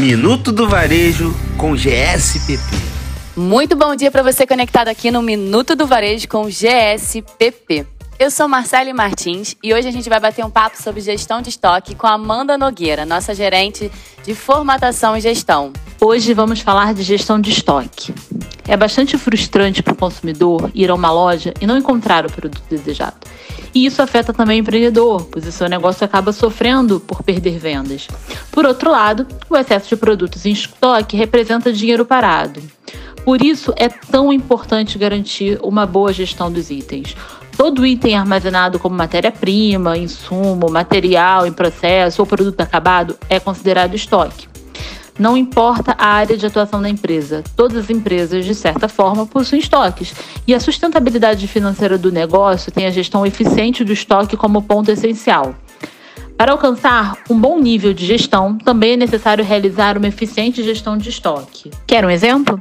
Minuto do Varejo com GSPP. Muito bom dia para você conectado aqui no Minuto do Varejo com GSPP. Eu sou Marcele Martins e hoje a gente vai bater um papo sobre gestão de estoque com Amanda Nogueira, nossa gerente de formatação e gestão. Hoje vamos falar de gestão de estoque. É bastante frustrante para o consumidor ir a uma loja e não encontrar o produto desejado. E isso afeta também o empreendedor, pois o seu negócio acaba sofrendo por perder vendas. Por outro lado, o excesso de produtos em estoque representa dinheiro parado. Por isso é tão importante garantir uma boa gestão dos itens. Todo item armazenado como matéria-prima, insumo, material em processo ou produto acabado é considerado estoque. Não importa a área de atuação da empresa, todas as empresas, de certa forma, possuem estoques. E a sustentabilidade financeira do negócio tem a gestão eficiente do estoque como ponto essencial. Para alcançar um bom nível de gestão, também é necessário realizar uma eficiente gestão de estoque. Quer um exemplo?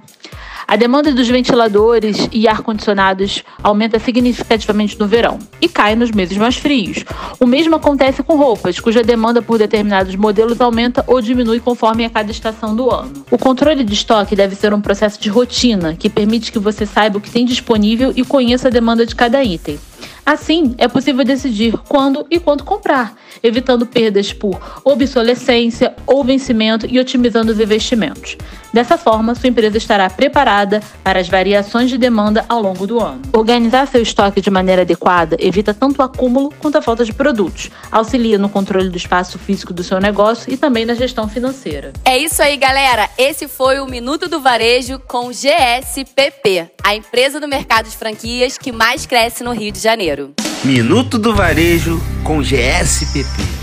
A demanda dos ventiladores e ar-condicionados aumenta significativamente no verão e cai nos meses mais frios. O mesmo acontece com roupas, cuja demanda por determinados modelos aumenta ou diminui conforme a cada estação do ano. O controle de estoque deve ser um processo de rotina que permite que você saiba o que tem disponível e conheça a demanda de cada item. Assim, é possível decidir quando e quanto comprar, evitando perdas por obsolescência ou vencimento e otimizando os investimentos. Dessa forma, sua empresa estará preparada para as variações de demanda ao longo do ano. Organizar seu estoque de maneira adequada evita tanto o acúmulo quanto a falta de produtos, auxilia no controle do espaço físico do seu negócio e também na gestão financeira. É isso aí, galera. Esse foi o Minuto do Varejo com GSPP, a empresa do mercado de franquias que mais cresce no Rio de Janeiro. Minuto do Varejo com GSPP.